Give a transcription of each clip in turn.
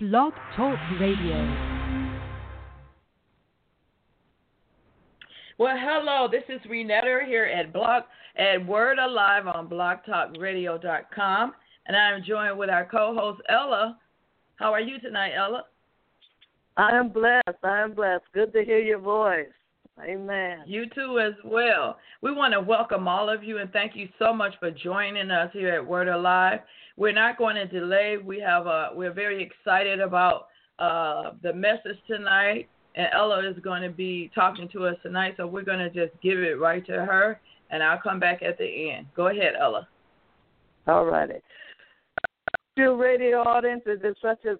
Blog Talk Radio. Well, hello. This is Renetta here at Blog at Word Alive on BlogTalkRadio.com, and I'm joined with our co-host Ella. How are you tonight, Ella? I am blessed. I am blessed. Good to hear your voice. Amen. You too, as well. We want to welcome all of you and thank you so much for joining us here at Word Alive. We're not going to delay. We have a, we're very excited about uh, the message tonight, and Ella is going to be talking to us tonight. So we're going to just give it right to her, and I'll come back at the end. Go ahead, Ella. All righty. Dear radio audience, it is such a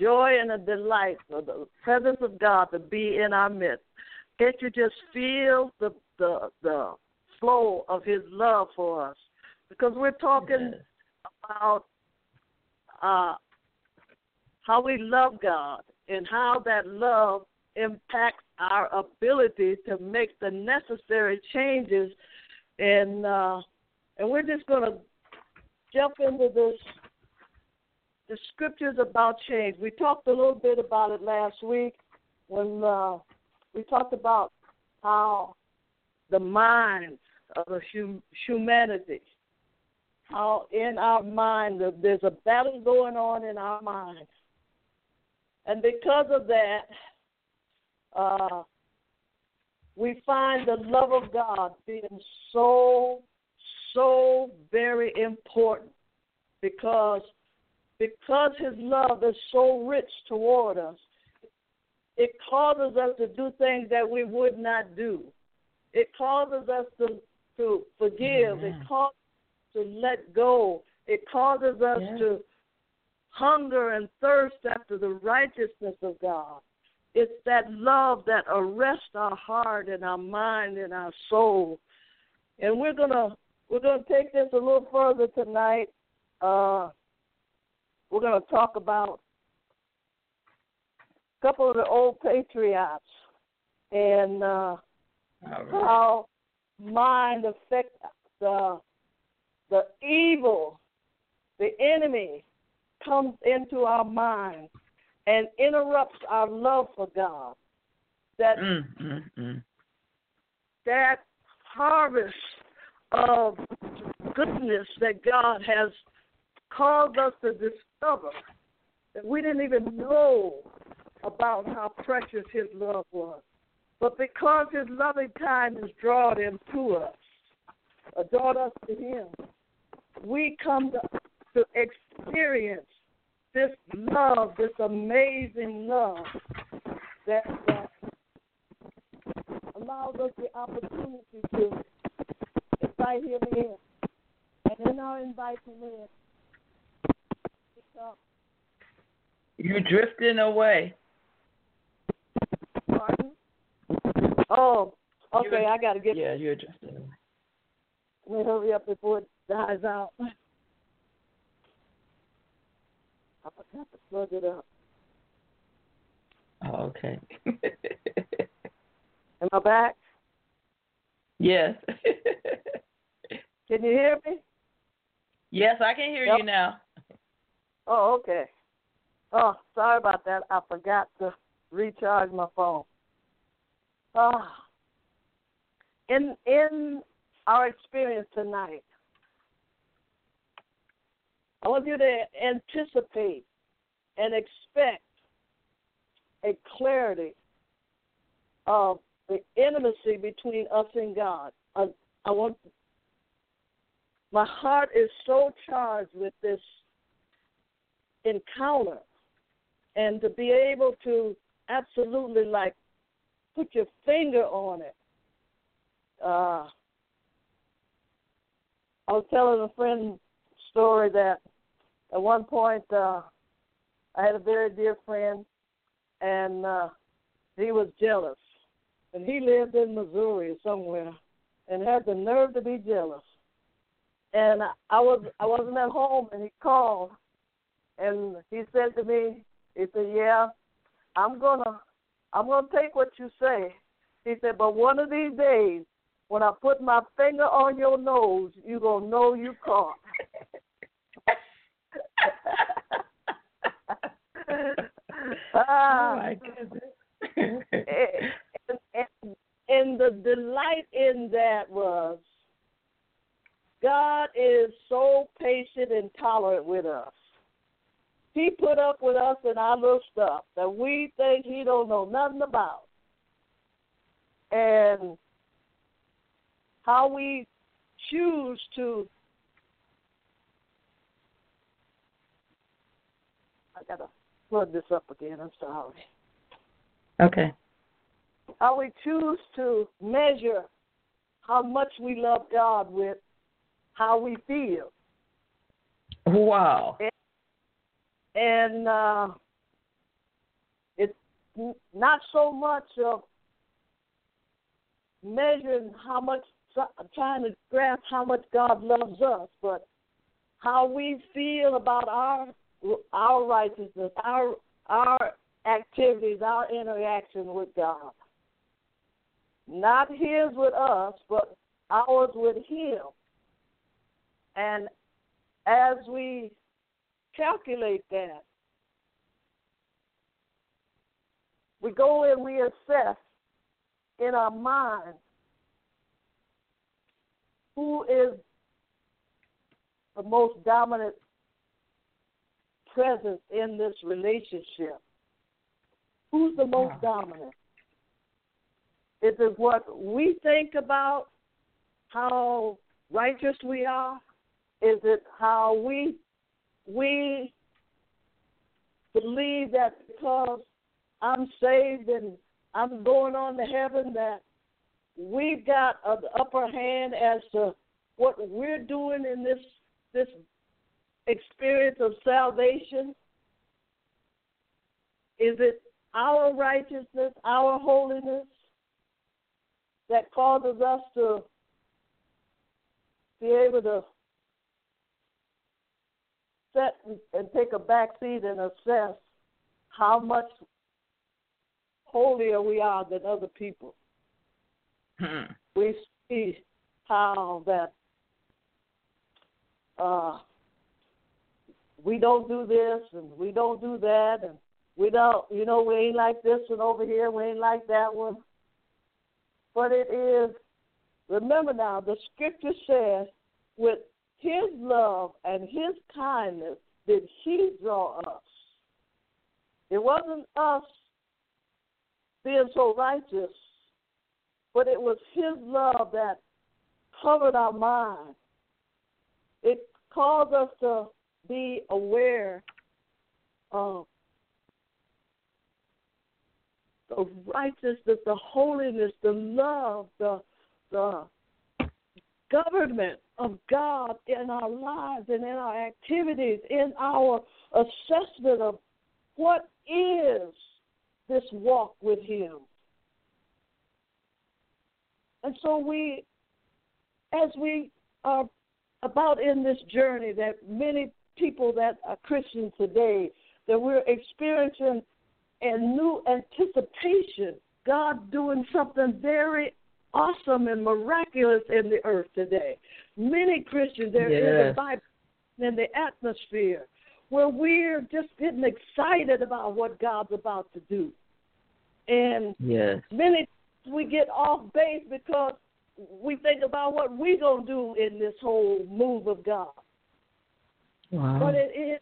joy and a delight for the presence of God to be in our midst. Can't you just feel the the the flow of His love for us? Because we're talking yes. About uh, how we love God and how that love impacts our ability to make the necessary changes, and uh, and we're just going to jump into this the scriptures about change. We talked a little bit about it last week when uh, we talked about how the mind of the humanity, how in our mind there's a battle going on in our mind, and because of that, uh, we find the love of God being so, so very important because because His love is so rich toward us it causes us to do things that we would not do. It causes us to to forgive. It causes to let go. It causes us to hunger and thirst after the righteousness of God. It's that love that arrests our heart and our mind and our soul. And we're gonna we're gonna take this a little further tonight. Uh, we're gonna talk about a couple of the old patriots and uh, right. how mind affects the the evil, the enemy comes into our mind and interrupts our love for God. That mm, mm, mm. that harvest of goodness that God has caused us to discover that we didn't even know about how precious his love was. But because his loving kindness drawed him to us, or brought us to him, we come to, to experience this love, this amazing love that, that allows us the opportunity to invite him in. And in our inviting in, uh, you're drifting away. Pardon? Oh, okay. You're, I got to get. Yeah, you're just. Let me hurry up before it dies out. I forgot to plug it up. Oh, okay. Am I back? Yes. can you hear me? Yes, I can hear yep. you now. Oh, okay. Oh, sorry about that. I forgot to recharge my phone. Ah, in in our experience tonight, I want you to anticipate and expect a clarity of the intimacy between us and God. I, I want my heart is so charged with this encounter and to be able to absolutely like put your finger on it. Uh, I was telling a friend story that at one point uh, I had a very dear friend, and uh, he was jealous, and he lived in Missouri somewhere, and had the nerve to be jealous. And I was I wasn't at home, and he called, and he said to me, he said, "Yeah, I'm gonna, I'm gonna take what you say." He said, "But one of these days, when I put my finger on your nose, you gonna know you caught." Oh, oh my goodness. and, and, and the delight in that was God is so patient and tolerant with us. He put up with us and our little stuff that we think he don't know nothing about. And how we choose to I gotta plug this up again, I'm sorry. Okay. How we choose to measure how much we love God with how we feel. Wow. And, and uh, it's not so much of measuring how much, trying to grasp how much God loves us, but how we feel about our our righteousness, our our activities, our interaction with God. Not His with us, but ours with Him. And as we calculate that, we go and we assess in our mind who is the most dominant presence in this relationship. Who's the most dominant? Is it what we think about how righteous we are? Is it how we we believe that because I'm saved and I'm going on to heaven that we've got an upper hand as to what we're doing in this this experience of salvation? Is it our righteousness, our holiness that causes us to be able to set and take a back seat and assess how much holier we are than other people. Hmm. We see how that uh, we don't do this and we don't do that and we don't you know we ain't like this one over here we ain't like that one. But it is remember now the scripture says with his love and his kindness did he draw us. It wasn't us being so righteous but it was his love that covered our mind. It caused us to be aware of the righteousness, the holiness, the love, the the government of God in our lives and in our activities, in our assessment of what is this walk with Him. And so we, as we are about in this journey that many people that are Christians today that we're experiencing a new anticipation, God doing something very awesome and miraculous in the earth today. Many Christians, they're yes. in the Bible, in the atmosphere, where we're just getting excited about what God's about to do. And yes. many we get off base because we think about what we're going to do in this whole move of God. Wow. But it is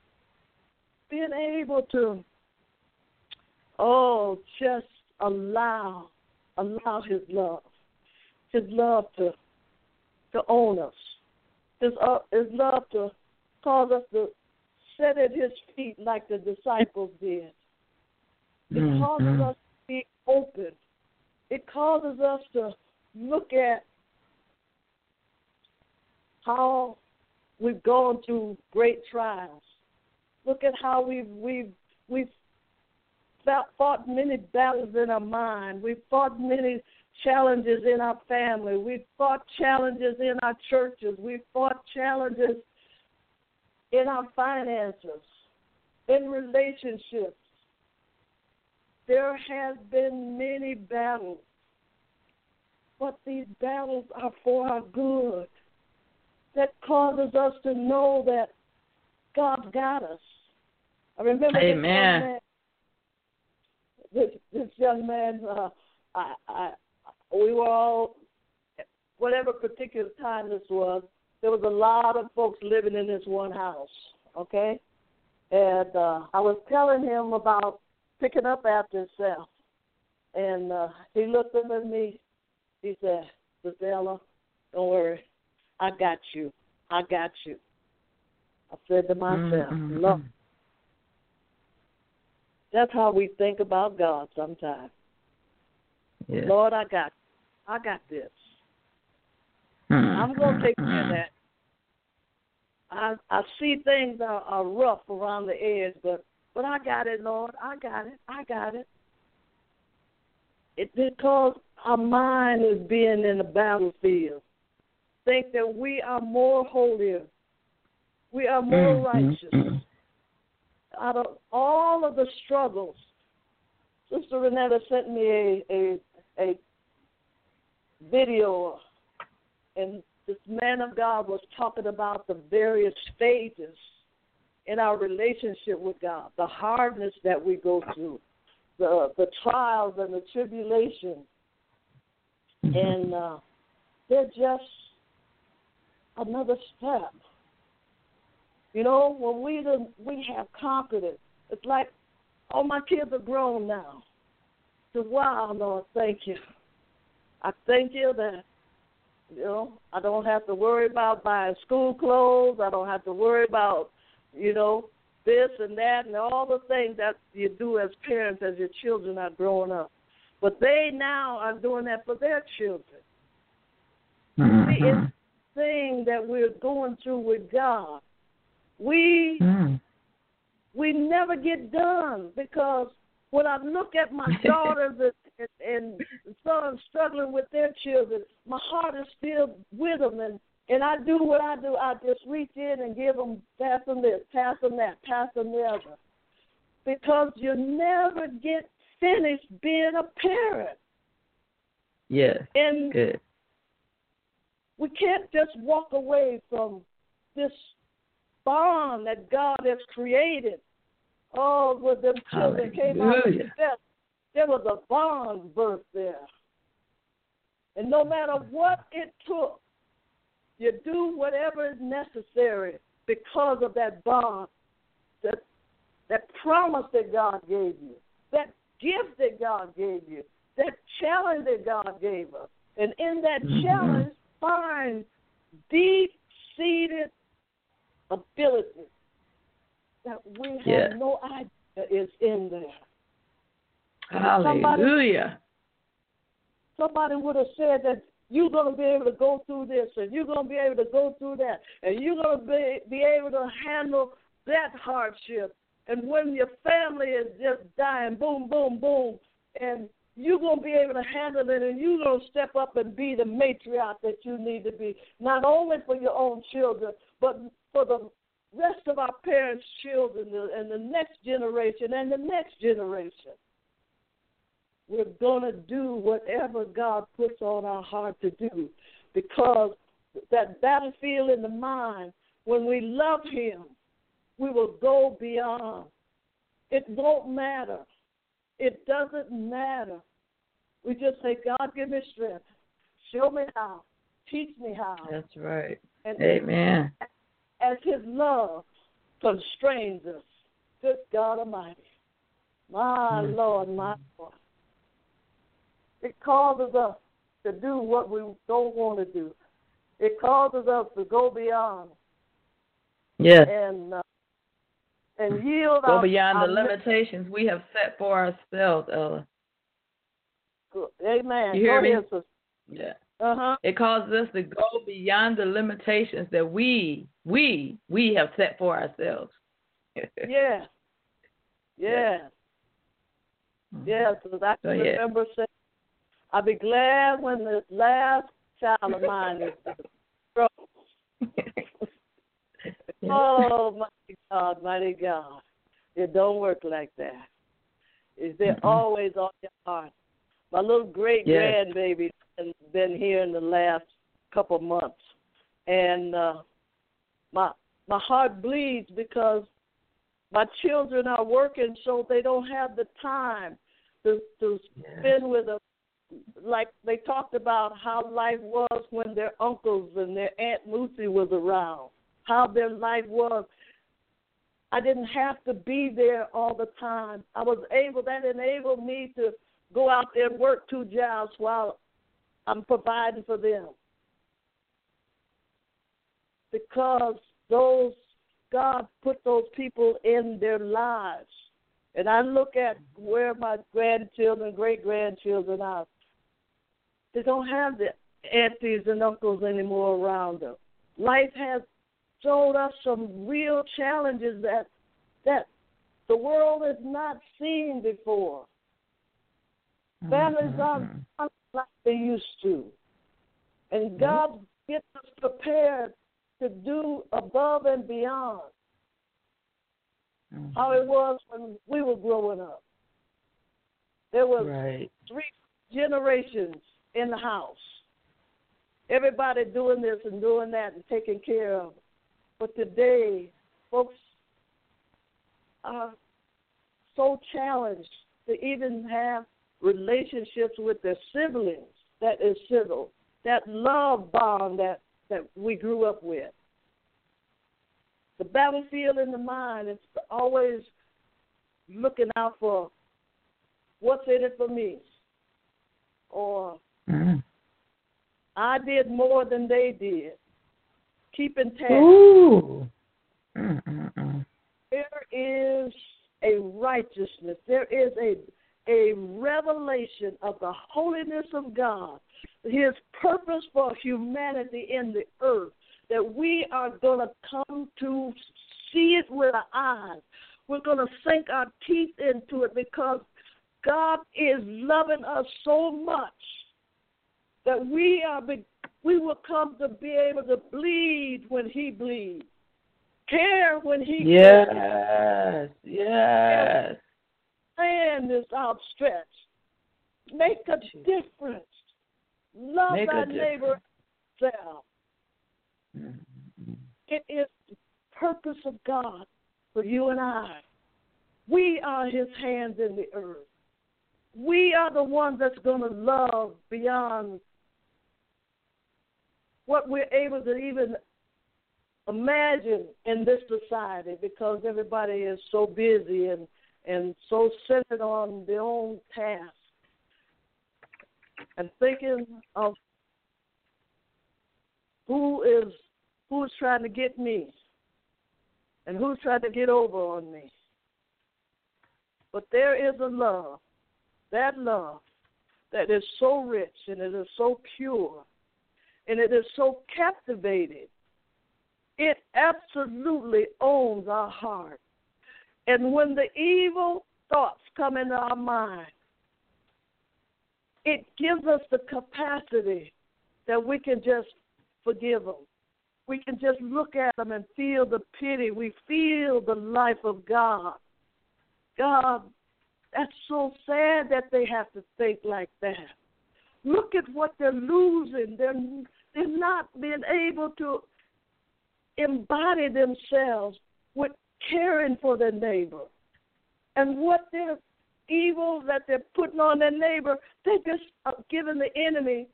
being able to, oh, just allow, allow His love, His love to, to own us, His, uh, His love to cause us to sit at His feet like the disciples did. It mm-hmm. causes us to be open. It causes us to look at how we've gone through great trials. Look at how we've we've we've fought many battles in our mind. We've fought many challenges in our family. We've fought challenges in our churches. We've fought challenges in our finances, in relationships. There has been many battles, but these battles are for our good that causes us to know that God's got us. I remember Amen. this young man. This, this young man, uh, I, I, we were all, whatever particular time this was, there was a lot of folks living in this one house. Okay, and uh, I was telling him about picking up after himself, and uh, he looked up at me. He said, "Stella, don't worry, I got you. I got you." I said to myself, Mm-hmm. "Lord." That's how we think about God sometimes. Yes. Lord, I got, I got this. Mm-hmm. I'm gonna take care of that. I I see things are, are rough around the edge, but but I got it, Lord. I got it. I got it. It because our mind is being in the battlefield. Think that we are more holier. We are more Mm-hmm. righteous. Out of all of the struggles, Sister Renetta sent me a a, a video and this man of God was talking about the various stages in our relationship with God, the hardness that we go through, the the trials and the tribulations, Mm-hmm. and uh, they're just another step. You know, when we done, we have conquered it, it's like, oh, my kids are grown now. So wow, Lord, thank you. I thank you that you know, I don't have to worry about buying school clothes. I don't have to worry about, you know, this and that and all the things that you do as parents as your children are growing up. But they now are doing that for their children. See, Mm-hmm. it's the thing that we're going through with God. We Mm. we never get done because when I look at my daughters and, and, and sons struggling with their children, my heart is still with them, and and I do what I do. I just reach in and give them, pass them this, pass them that, pass them the other, because you never get finished being a parent, Yes. and Good. We can't just walk away from this bond that God has created. Oh, when them children came out of Hallelujah. death, there was a bond birth there. And no matter what it took, you do whatever is necessary because of that bond, that that promise that God gave you, that gift that God gave you, that challenge that God gave us. And in that Mhm. challenge, find deep seated ability that we have Yes. no idea is in there. Hallelujah. Somebody would have said that you're going to be able to go through this and you're going to be able to go through that and you're going to be, be able to handle that hardship. And when your family is just dying, boom, boom, boom, and you're going to be able to handle it and you're going to step up and be the matriarch that you need to be, not only for your own children, but for the rest of our parents' children and the next generation and the next generation we're going to do whatever God puts on our heart to do because that battlefield in the mind, when we love Him, we will go beyond. It won't matter. It doesn't matter. We just say, God, give me strength. Show me how. Teach me how. That's right. And Amen. as His love constrains us, good God Almighty, my Mm. Lord, my Lord, it causes us to do what we don't want to do. It causes us to go beyond Yes. and uh, and yield Go our, beyond our the limitations we have set for ourselves, Ella. Amen. You hear me? Yeah. Uh huh. It causes us to go beyond the limitations that we we we have set for ourselves. Yeah. Yeah. Yeah. So I So, can yeah. remember saying, "I'll be glad when this last child of mine is grown." Oh, mighty God, mighty God. It don't work like that. Is there Mm-mm. always on your heart? My little great Yes. grandbaby has been here in the last couple months, and uh, my my heart bleeds because My children are working, so they don't have the time to to Yes. spend with them. Like they talked about how life was when their uncles and their aunt Lucy was around, how their life was. I didn't have to be there all the time. I was able that enabled me to go out there and work two jobs while I'm providing for them. Because those God put those people in their lives. And I look at where my grandchildren, great grandchildren are. They don't have the aunties and uncles anymore around them. Life has showed us some real challenges that that the world has not seen before. Mm-hmm. Families are mm-hmm. not like they used to. And mm-hmm. God gets us prepared to do above and beyond how it was when we were growing up. There were Right. three generations in the house. Everybody doing this and doing that and taking care of. But today, folks are so challenged to even have relationships with their siblings that is civil, that love bond that, that we grew up with. The battlefield in the mind is always looking out for what's in it for me. Or Mm. I did more than they did. Keeping tabs. Ooh. Mm-mm-mm. There is a righteousness. There is a a revelation of the holiness of God, His purpose for humanity in the earth, that we are going to come to see it with our eyes. We're going to sink our teeth into it because God is loving us so much that we are be, we will come to be able to bleed when He bleeds, care when He cares Yes. Yes. hand is outstretched. Make a difference. Love Make thy neighbor as thyself. Mm-mm. It is the purpose of God for you and I. We are his hands in the earth. We are the ones that's going to love beyond what we're able to even imagine in this society because everybody is so busy and, and so centered on their own task and thinking of who is who's trying to get me and who's trying to get over on me. But there is a love, that love that is so rich and it is so pure and it is so captivating. It absolutely owns our heart. And when the evil thoughts come into our mind, it gives us the capacity that we can just forgive them. We can just look at them and feel the pity. We feel the life of God. God, that's so sad that they have to think like that. Look at what they're losing. They're they're not being able to embody themselves with caring for their neighbor. And what they're evil that they're putting on their neighbor, they're just giving the enemy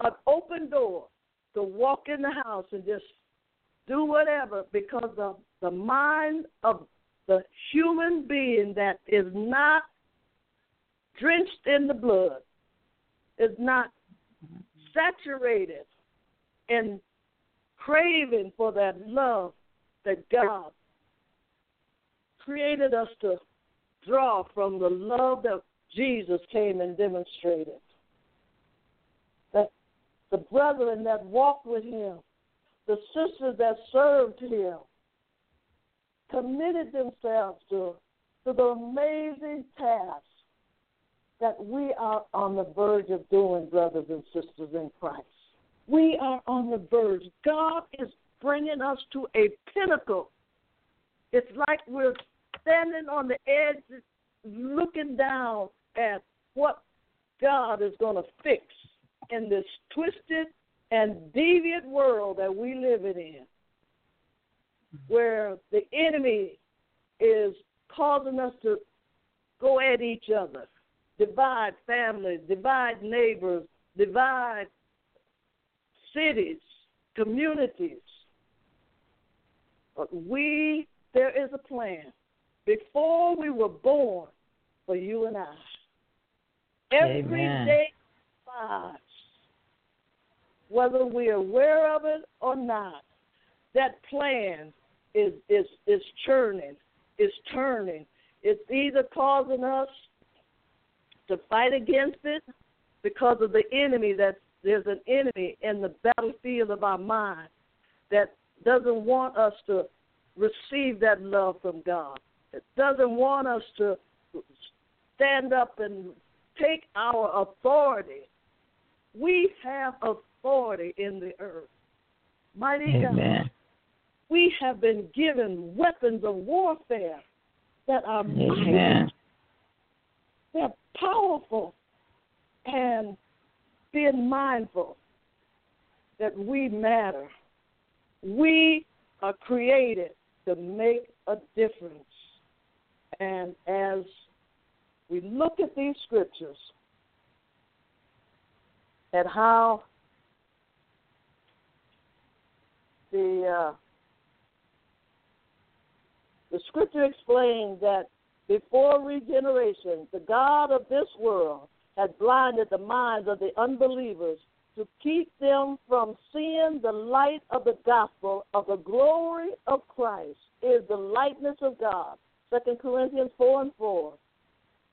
an open door to walk in the house and just do whatever because of the mind of the human being that is not drenched in the blood, is not saturated in craving for that love that God created us to draw from the love that Jesus came and demonstrated. That the brethren that walked with him, the sisters that served him, committed themselves to, to the amazing task that we are on the verge of doing, brothers and sisters in Christ. We are on the verge. God is bringing us to a pinnacle. It's like we're standing on the edge, looking down at what God is going to fix in this twisted and deviant world that we live in, where the enemy is causing us to go at each other, divide families, divide neighbors, divide cities, communities. But we, there is a plan. Before we were born, for you and I. Every Amen. day lives, whether we're aware of it or not, that plan is is is churning, is turning. It's either causing us to fight against it because of the enemy that there's an enemy in the battlefield of our mind that doesn't want us to receive that love from God. It doesn't want us to stand up and take our authority. We have authority in the earth. Mighty God. We have been given weapons of warfare that are. Amen. They're powerful. And being mindful that we matter. We are created to make a difference. And as we look at these scriptures, at how the uh, the scripture explains that before regeneration, the God of this world had blinded the minds of the unbelievers to keep them from seeing the light of the gospel of the glory of Christ is the likeness of God. Second Corinthians four and four.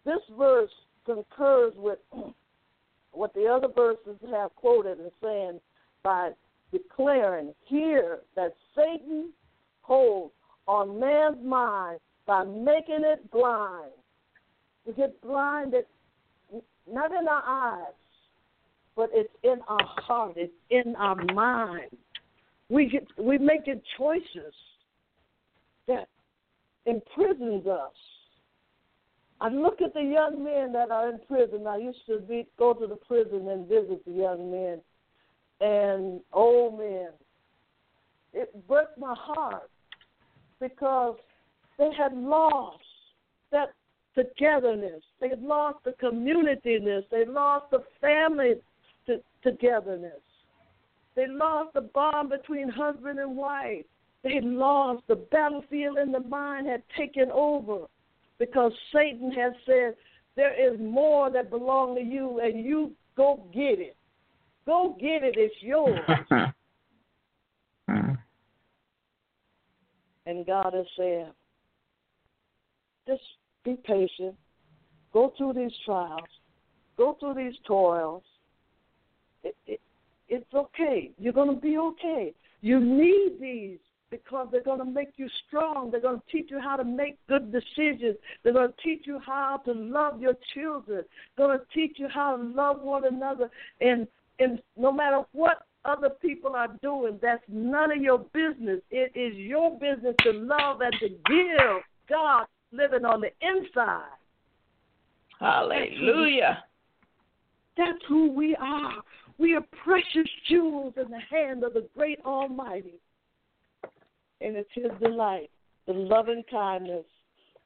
This verse concurs with what the other verses have quoted and saying by declaring here that Satan holds on man's mind by making it blind. We get blinded not in our eyes, but it's in our heart, it's in our mind. We get we making choices that imprisons us. I look at the young men that are in prison. I used to be, go to the prison and visit the young men and old men. It broke my heart because they had lost that togetherness. They had lost the communityness. They lost the family to, togetherness. They lost the bond between husband and wife. They lost the battlefield in the mind had taken over because Satan has said there is more that belongs to you and you go get it. Go get it, it's yours. Hmm. and God has saying, just be patient. Go through these trials. Go through these toils. It, it, it's okay. You're going to be okay. You need these because they're going to make you strong. They're going to teach you how to make good decisions. They're going to teach you how to love your children. They're going to teach you how to love one another. And and no matter what other people are doing, that's none of your business. It is your business to love and to give God living on the inside. Hallelujah. That's who we are. We are precious jewels in the hand of the great Almighty. And it's His delight, the loving kindness,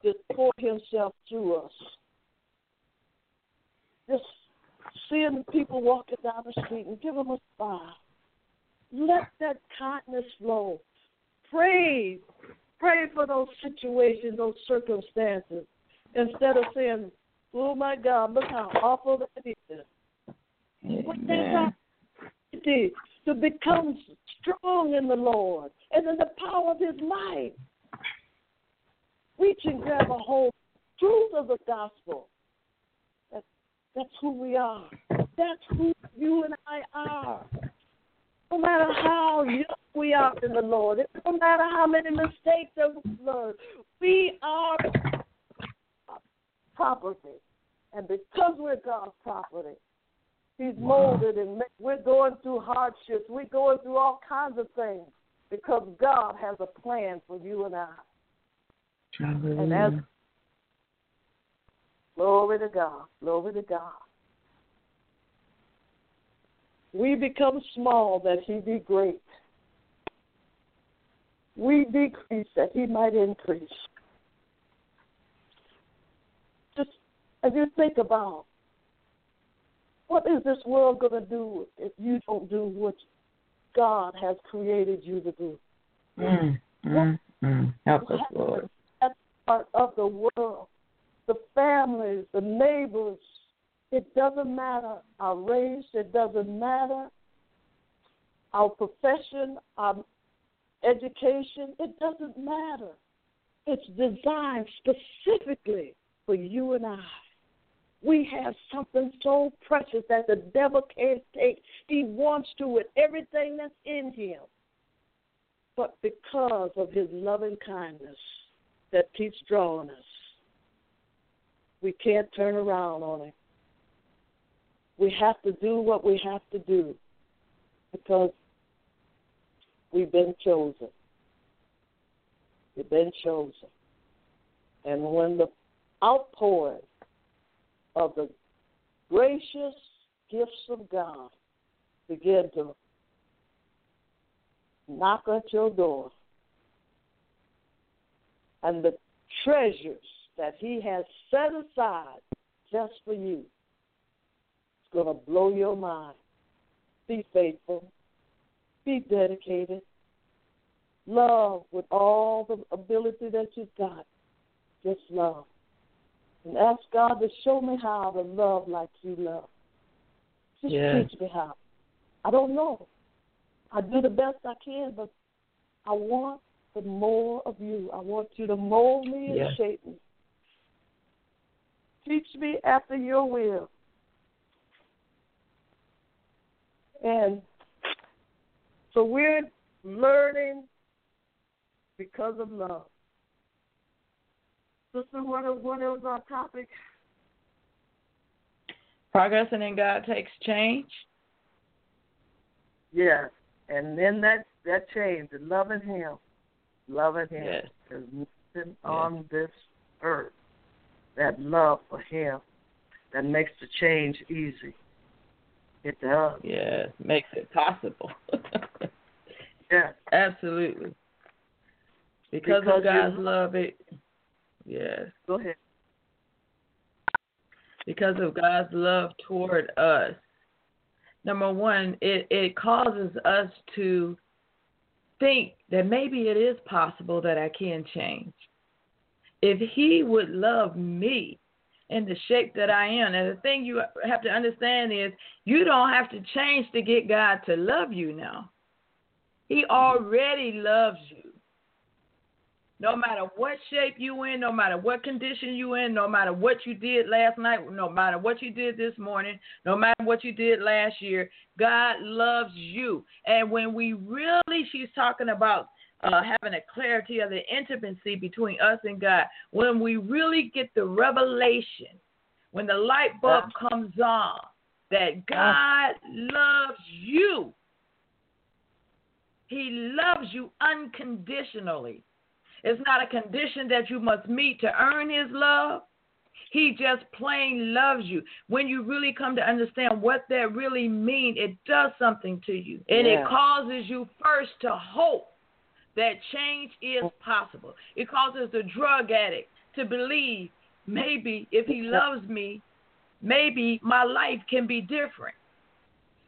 to pour Himself through us. Just seeing the people walking down the street and give them a smile. Let that kindness flow. Pray. Pray for those situations, those circumstances, instead of saying, Oh my God, look how awful that is. Amen. to become strong in the Lord and in the power of His might. Reach and grab a hold truth of the gospel. That's, that's who we are. That's who you and I are. No matter how young we are in the Lord, no matter how many mistakes that we've learned, we are property. And because we're God's property, He's molded and ma- we're going through hardships. We're going through all kinds of things because God has a plan for you and I. And as glory to God, glory to God. We become small that he be great. We decrease that he might increase. Just as you think about what is this world going to do if you don't do what God has created you to do? Mm, mm, mm. Help us, Lord. That's part of the world. The families, the neighbors, it doesn't matter our race. It doesn't matter our profession, our education. It doesn't matter. It's designed specifically for you and I. We have something so precious that the devil can't take. He wants to with everything that's in him. But because of his loving kindness that keeps drawing us, we can't turn around on him. We have to do what we have to do because we've been chosen. We've been chosen. And when the outpouring of the gracious gifts of God begin to knock at your door, and the treasures that He has set aside just for you, it's going to blow your mind. Be faithful, be dedicated, love with all the ability that you've got. Just love. And ask God to show me how to love like you love. Just yes. teach me how. I don't know. I do the best I can, but I want the more of you. I want you to mold me and shape me. Teach me after your will. And so we're learning because of love. Sister, what, what was our topic? Progressing in God takes change. Yes, and then that that change, loving Him, loving Him. Yes. There's nothing on this earth that love for Him that makes the change easy. It does. Yes, makes it possible. yeah. absolutely. Because, because of God's love, it. Yes. Go ahead. Because of God's love toward us, number one, it, it causes us to think that maybe it is possible that I can change. If He would love me in the shape that I am, and the thing you have to understand is you don't have to change to get God to love you now. He already loves you. No matter what shape you in, no matter what condition you in, no matter what you did last night, no matter what you did this morning, no matter what you did last year, God loves you. And when we really, she's talking about uh, having a clarity of the intimacy between us and God, when we really get the revelation, when the light bulb comes on, that God loves you. He loves you unconditionally. It's not a condition that you must meet to earn his love. He just plain loves you. When you really come to understand what that really means, it does something to you. And yeah. it causes you first to hope that change is possible. It causes the drug addict to believe maybe if he loves me, maybe my life can be different.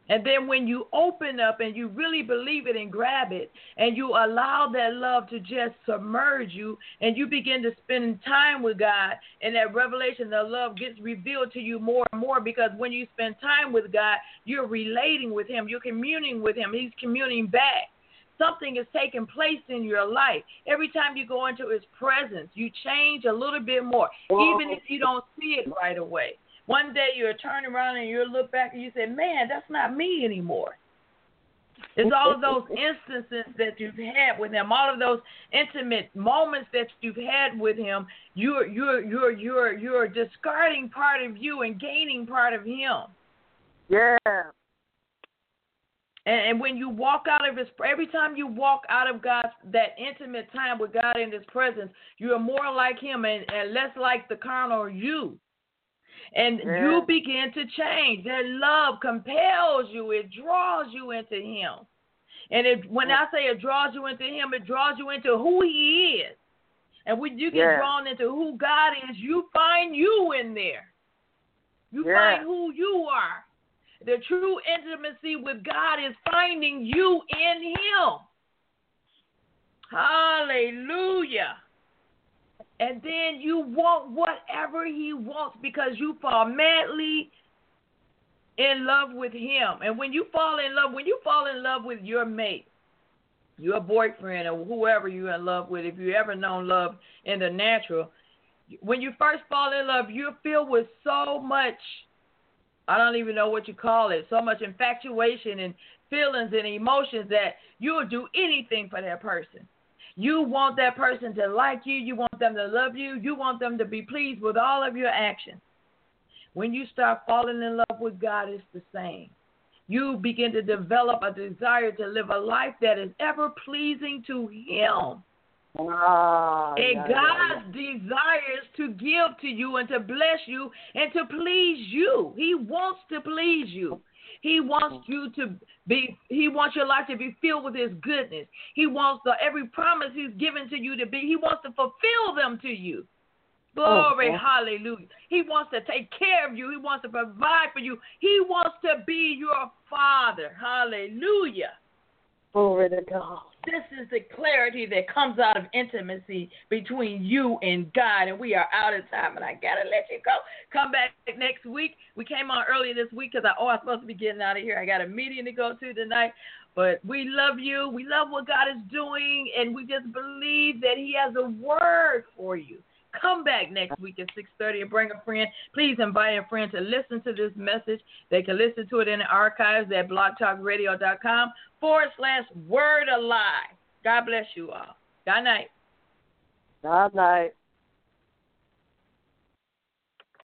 And then when you open up and you really believe it and grab it, and you allow that love to just submerge you, and you begin to spend time with God, and that revelation, the love gets revealed to you more and more because when you spend time with God, you're relating with Him, you're communing with Him, He's communing back. Something is taking place in your life. Every time you go into His presence, you change a little bit more, even if you don't see it right away. One day you'll turn around and you'll look back and you say, man, that's not me anymore. It's all of those instances that you've had with him, all of those intimate moments that you've had with him. You're you're you're you're you're discarding part of you and gaining part of him. Yeah. And, and when you walk out of his, every time you walk out of God's that intimate time with God in His presence, you are more like Him and, and less like the carnal you and yeah. you begin to change. That love compels you, it draws you into Him. And it, when I say it draws you into Him, it draws you into who He is. And when you get yeah. drawn into who God is, you find you in there. You Yeah. find who you are. The true intimacy with God is finding you in Him. Hallelujah. And then you want whatever He wants because you fall madly in love with Him. And when you fall in love, when you fall in love with your mate, your boyfriend or whoever you're in love with, if you ever known love in the natural, when you first fall in love, you're filled with so much I don't even know what you call it, so much infatuation and feelings and emotions that you'll do anything for that person. You want that person to like you, you want them to love you, you want them to be pleased with all of your actions. When you start falling in love with God, it's the same. You begin to develop a desire to live a life that is ever pleasing to Him. Ah, And yeah, yeah, God desires to give to you and to bless you and to please you. He wants to please you. He wants you to be he wants your life to be filled with his goodness. He wants the every promise he's given to you to be he wants to fulfill them to you. Glory, Oh, oh. hallelujah. He wants to take care of you. He wants to provide for you. He wants to be your father. Hallelujah. Glory to God. This is the clarity that comes out of intimacy between you and God. And we are out of time, and I got to let you go. Come back next week. We came on earlier this week because I, oh, I'm supposed to be getting out of here. I got a meeting to go to tonight. But we love you. We love what God is doing, and we just believe that He has a word for you. Come back next week at 6.30 and bring a friend. Please invite a friend to listen to this message. They can listen to it in the archives at blogtalkradio.com forward slash word alive. God bless you all. Good night. Good night.